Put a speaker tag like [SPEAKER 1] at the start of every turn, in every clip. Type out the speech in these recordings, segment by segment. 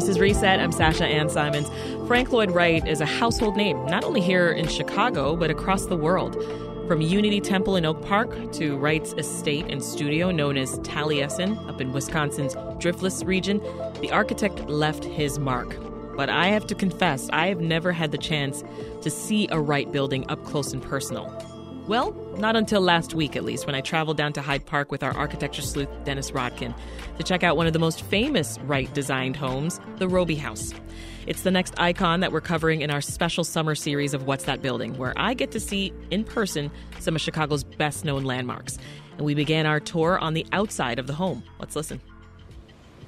[SPEAKER 1] This is Reset. I'm Sasha Ann Simons. Frank Lloyd Wright is a household name, not only here in Chicago, but across the world. From Unity Temple in Oak Park to Wright's estate and studio known as Taliesin up in Wisconsin's Driftless region, the architect left his mark. But I have to confess, I have never had the chance to see a Wright building up close and personal. Well, not until last week, at least, when I traveled down to Hyde Park with our architecture sleuth, Dennis Rodkin, to check out one of the most famous Wright designed homes, the Robie House. It's the next icon that we're covering in our special summer series of What's That Building, where I get to see in person some of Chicago's best known landmarks. And we began our tour on the outside of the home. Let's listen.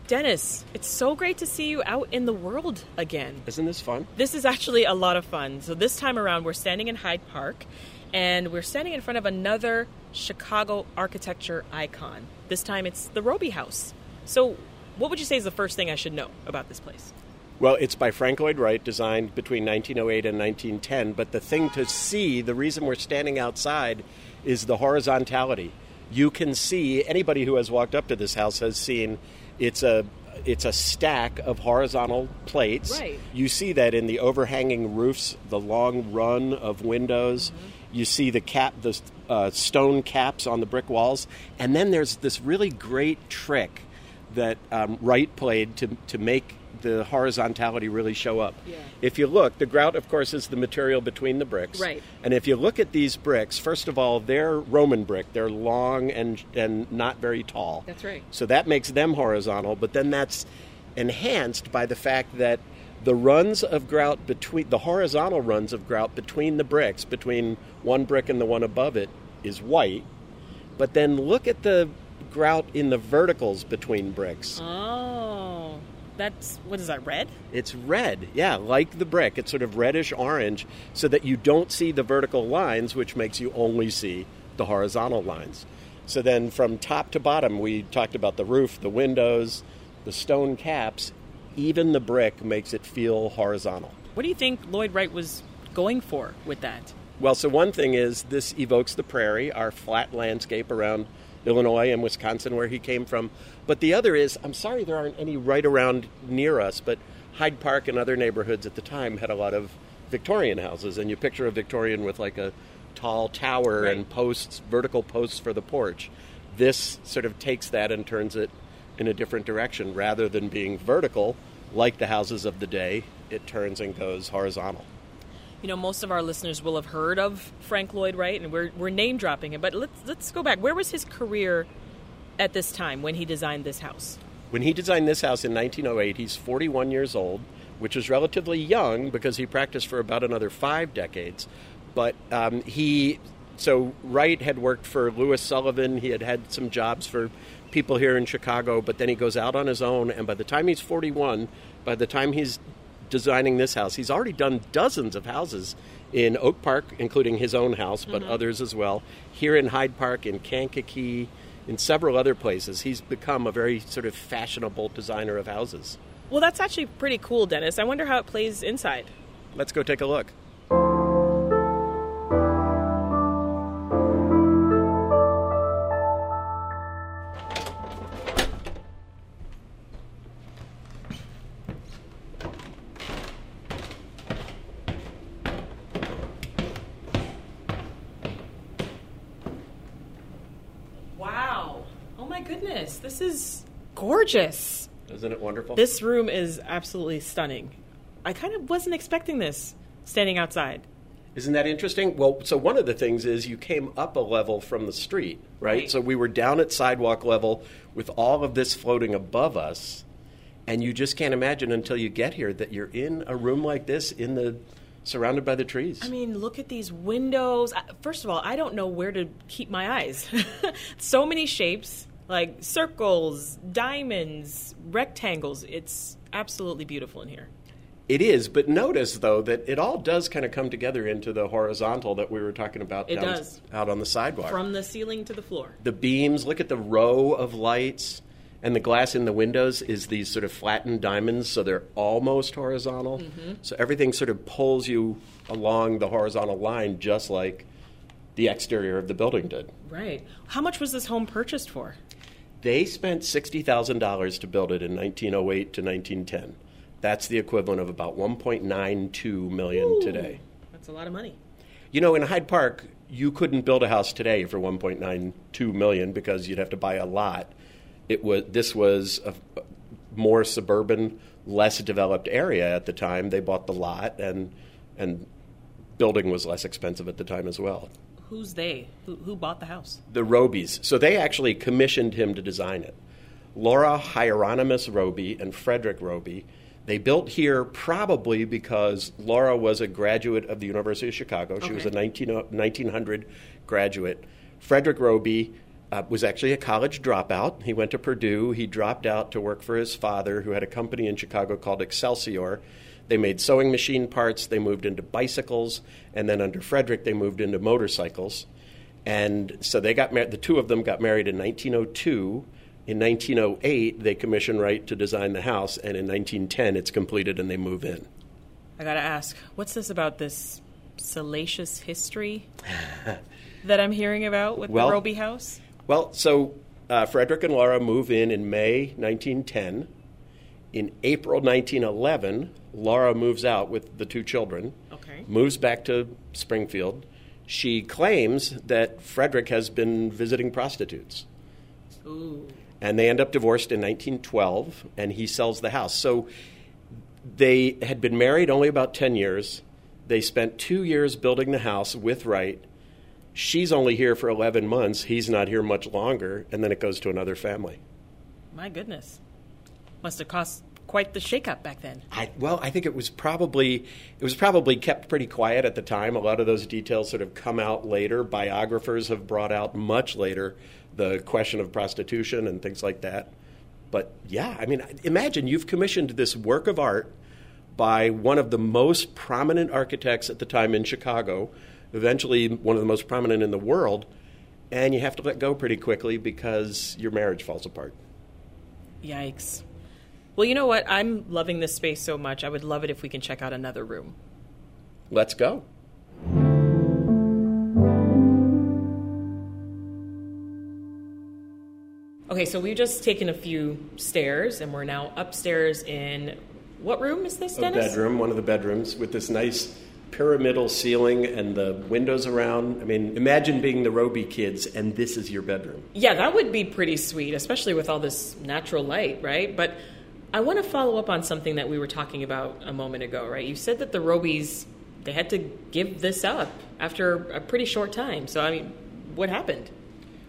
[SPEAKER 1] Dennis, it's so great to see you out in the world again.
[SPEAKER 2] Isn't this fun?
[SPEAKER 1] This is actually a lot of fun. So, this time around, we're standing in Hyde Park and we're standing in front of another Chicago architecture icon. This time it's the Robie House. So, what would you say is the first thing I should know about this place?
[SPEAKER 2] Well, it's by Frank Lloyd Wright, designed between 1908 and 1910. But the thing to see, the reason we're standing outside, is the horizontality. You can see anybody who has walked up to this house has seen it's a it's a stack of horizontal plates.
[SPEAKER 1] Right.
[SPEAKER 2] You see that in the overhanging roofs, the long run of windows. Mm-hmm. You see the cap, the uh, stone caps on the brick walls, and then there's this really great trick that um, Wright played to to make the horizontality really show up.
[SPEAKER 1] Yeah.
[SPEAKER 2] If you look, the grout, of course, is the material between the bricks.
[SPEAKER 1] Right.
[SPEAKER 2] And if you look at these bricks, first of all, they're Roman brick. They're long and and not very tall.
[SPEAKER 1] That's right.
[SPEAKER 2] So that makes them horizontal, but then that's enhanced by the fact that the runs of grout between the horizontal runs of grout between the bricks, between one brick and the one above it, is white. But then look at the grout in the verticals between bricks.
[SPEAKER 1] Oh, that's what is that? Red?
[SPEAKER 2] It's red, yeah, like the brick. It's sort of reddish orange, so that you don't see the vertical lines, which makes you only see the horizontal lines. So then, from top to bottom, we talked about the roof, the windows, the stone caps. Even the brick makes it feel horizontal.
[SPEAKER 1] What do you think Lloyd Wright was going for with that?
[SPEAKER 2] Well, so one thing is this evokes the prairie, our flat landscape around Illinois and Wisconsin, where he came from. But the other is, I'm sorry there aren't any right around near us, but Hyde Park and other neighborhoods at the time had a lot of Victorian houses, and you picture a Victorian with like a tall tower
[SPEAKER 1] Right.
[SPEAKER 2] and posts, vertical posts for the porch. This sort of takes that and turns it in a different direction. Rather than being vertical, like the houses of the day, it turns and goes horizontal.
[SPEAKER 1] You know, most of our listeners will have heard of Frank Lloyd Wright, and we're, we're name dropping him. But let's let's go back. Where was his career at this time when he designed this house?
[SPEAKER 2] When he designed this house in 1908, he's 41 years old, which is relatively young because he practiced for about another five decades. But um, he, so Wright had worked for Louis Sullivan. He had had some jobs for people here in Chicago, but then he goes out on his own. And by the time he's 41, by the time he's designing this house, he's already done dozens of houses in Oak Park, including his own house, but mm-hmm. others as well. Here in Hyde Park, in Kankakee, in several other places, he's become a very sort of fashionable designer of houses.
[SPEAKER 1] Well, that's actually pretty cool, Dennis. I wonder how it plays inside.
[SPEAKER 2] Let's go take a look.
[SPEAKER 1] Goodness. This is gorgeous.
[SPEAKER 2] Isn't it wonderful?
[SPEAKER 1] This room is absolutely stunning. I kind of wasn't expecting this standing outside.
[SPEAKER 2] Isn't that interesting? Well, so one of the things is you came up a level from the street, right?
[SPEAKER 1] Right.
[SPEAKER 2] So we were down at sidewalk level with all of this floating above us, and you just can't imagine until you get here that you're in a room like this in the surrounded by the trees.
[SPEAKER 1] I mean, look at these windows. First of all, I don't know where to keep my eyes. so many shapes, like circles, diamonds, rectangles. It's absolutely beautiful in here.
[SPEAKER 2] It is, but notice though that it all does kind of come together into the horizontal that we were talking about
[SPEAKER 1] It
[SPEAKER 2] down,
[SPEAKER 1] does.
[SPEAKER 2] out on the sidewalk.
[SPEAKER 1] From the ceiling to the floor.
[SPEAKER 2] the beams, look at the row of lights, and the glass in the windows is these sort of flattened diamonds, so they're almost horizontal.
[SPEAKER 1] Mm-hmm.
[SPEAKER 2] So everything sort of pulls you along the horizontal line, just like the exterior of the building did.
[SPEAKER 1] Right. How much was this home purchased for?
[SPEAKER 2] They spent $60,000 to build it in 1908 to 1910. That's the equivalent of about 1.92 million
[SPEAKER 1] Ooh,
[SPEAKER 2] today.
[SPEAKER 1] That's a lot of money.
[SPEAKER 2] You know, in Hyde Park, you couldn't build a house today for 1.92 million because you'd have to buy a lot. It was this was a more suburban, less developed area at the time. They bought the lot, and and building was less expensive at the time as well.
[SPEAKER 1] Who's they? Who, who bought the house?
[SPEAKER 2] The Robies. So they actually commissioned him to design it. Laura Hieronymus Robie and Frederick Robie. They built here probably because Laura was a graduate of the University of Chicago. She was a 19, 1900 graduate. Frederick Robie uh, was actually a college dropout. He went to Purdue. He dropped out to work for his father, who had a company in Chicago called Excelsior. They made sewing machine parts. They moved into bicycles, and then under Frederick, they moved into motorcycles. And so they got married. The two of them got married in 1902. In 1908, they commissioned Wright to design the house, and in 1910, it's completed and they move in.
[SPEAKER 1] I gotta ask, what's this about this salacious history that I'm hearing about with
[SPEAKER 2] Well-
[SPEAKER 1] the Robie house?
[SPEAKER 2] Well, so uh, Frederick and Laura move in in May 1910. In April 1911, Laura moves out with the two children,
[SPEAKER 1] Okay.
[SPEAKER 2] moves back to Springfield. She claims that Frederick has been visiting prostitutes.
[SPEAKER 1] Ooh.
[SPEAKER 2] and they end up divorced in 1912 and he sells the house so they had been married only about 10 years they spent two years building the house with wright she's only here for 11 months he's not here much longer and then it goes to another family
[SPEAKER 1] My goodness. Must have cost quite the shakeup back then.
[SPEAKER 2] I, well, I think it was probably it was probably kept pretty quiet at the time. A lot of those details sort of come out later. Biographers have brought out much later the question of prostitution and things like that. But yeah, I mean, imagine you've commissioned this work of art by one of the most prominent architects at the time in Chicago, eventually one of the most prominent in the world, and you have to let go pretty quickly because your marriage falls apart.
[SPEAKER 1] Yikes. Well, you know what? I'm loving this space so much. I would love it if we can check out another room.
[SPEAKER 2] Let's go.
[SPEAKER 1] Okay, so we've just taken a few stairs and we're now upstairs in what room is this,
[SPEAKER 2] a bedroom, one of the bedrooms, with this nice pyramidal ceiling and the windows around. I mean, imagine being the Robie kids and this is your bedroom.
[SPEAKER 1] Yeah, that would be pretty sweet, especially with all this natural light, right? But I want to follow up on something that we were talking about a moment ago, right? You said that the Robies they had to give this up after a pretty short time. So I mean, what happened?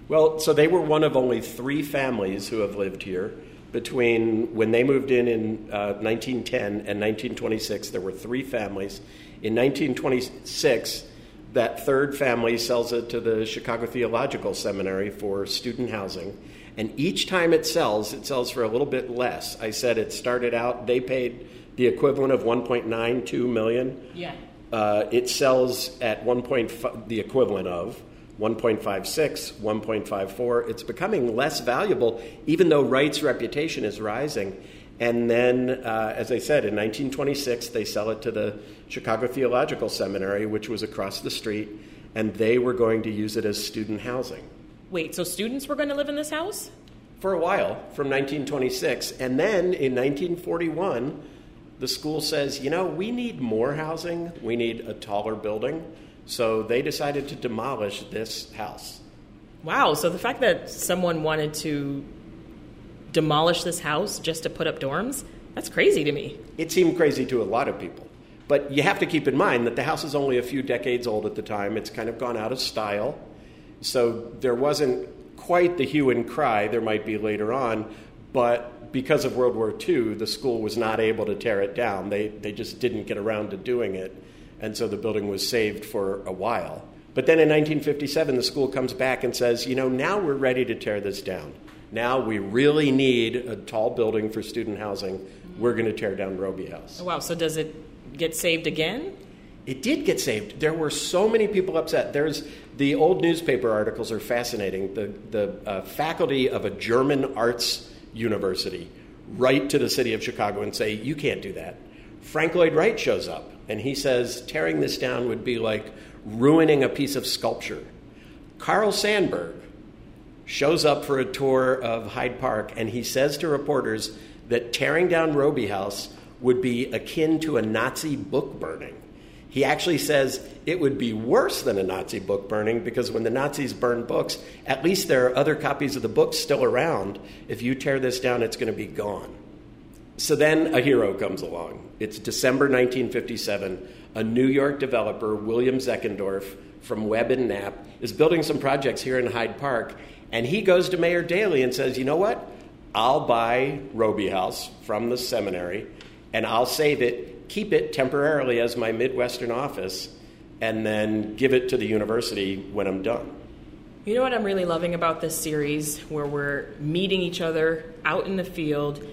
[SPEAKER 2] Well, so they were one of only three families who have lived here. Between when they moved in in uh, 1910 and 1926, there were three families. In 1926, that third family sells it to the Chicago Theological Seminary for student housing. And each time it sells, it sells for a little bit less. I said it started out, they paid the equivalent of 1.92 million.
[SPEAKER 1] Yeah.
[SPEAKER 2] Uh, it sells at 1.5, the equivalent of 1.56, 1.54. It's becoming less valuable, even though Wright's reputation is rising. And then, uh, as I said, in 1926, they sell it to the Chicago Theological Seminary, which was across the street, and they were going to use it as student housing
[SPEAKER 1] Wait, so students were going to live in this house?
[SPEAKER 2] for a while from 1926. And then in 1941, the school says, you know, we need more housing, we need a taller building. So they decided to demolish this house.
[SPEAKER 1] Wow, so the fact that someone wanted to demolish this house just to put up dorms, that's crazy to me.
[SPEAKER 2] It seemed crazy to a lot of people. But you have to keep in mind that the house is only a few decades old at the time. It's kind of gone out of style. So there wasn't quite the hue and cry there might be later on. But because of World War II, the school was not able to tear it down. They, they just didn't get around to doing it. And so the building was saved for a while. But then in 1957, the school comes back and says, you know, now we're ready to tear this down. Now we really need a tall building for student housing. We're going to tear down Robie House.
[SPEAKER 1] Wow, so does it get saved again?
[SPEAKER 2] It did get saved. There were so many people upset. There's the old newspaper articles are fascinating. The the uh, faculty of a German arts university write to the city of Chicago and say, "You can't do that." Frank Lloyd Wright shows up and he says, "Tearing this down would be like ruining a piece of sculpture." Carl Sandburg shows up for a tour of Hyde Park and he says to reporters that tearing down Robie House would be akin to a Nazi book burning. He actually says it would be worse than a Nazi book burning because when the Nazis burn books, at least there are other copies of the books still around. If you tear this down, it's going to be gone. So then a hero comes along. It's December 1957. A New York developer, William Zeckendorf from Webb and Knapp, is building some projects here in Hyde Park. And he goes to Mayor Daley and says, You know what? I'll buy Robie House from the seminary and I'll save it keep it temporarily as my Midwestern office, and then give it to the university when I'm done.
[SPEAKER 1] You know what I'm really loving about this series, where we're meeting each other out in the field?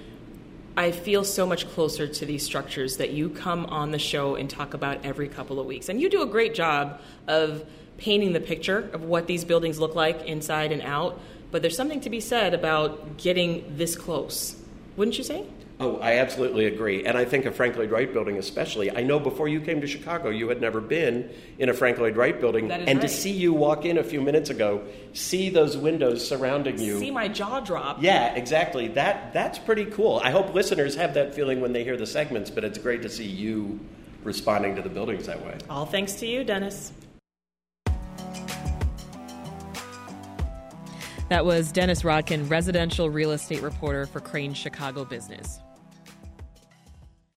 [SPEAKER 1] I feel so much closer to these structures that you come on the show and talk about every couple of weeks. And you do a great job of painting the picture of what these buildings look like inside and out. But there's something to be said about getting this close. Wouldn't you say?
[SPEAKER 2] Oh, I absolutely agree. And I think a Frank Lloyd Wright building, especially. I know before you came to Chicago, you had never been in a Frank Lloyd Wright building.
[SPEAKER 1] and
[SPEAKER 2] right.
[SPEAKER 1] to
[SPEAKER 2] see you walk in a few minutes ago, see those windows surrounding you.
[SPEAKER 1] See my jaw drop.
[SPEAKER 2] Yeah, exactly. That That's pretty cool. I hope listeners have that feeling when they hear the segments, but it's great to see you responding to the buildings that way.
[SPEAKER 1] All thanks to you, Dennis. That was Dennis Rodkin, residential real estate reporter for Crain Chicago Business.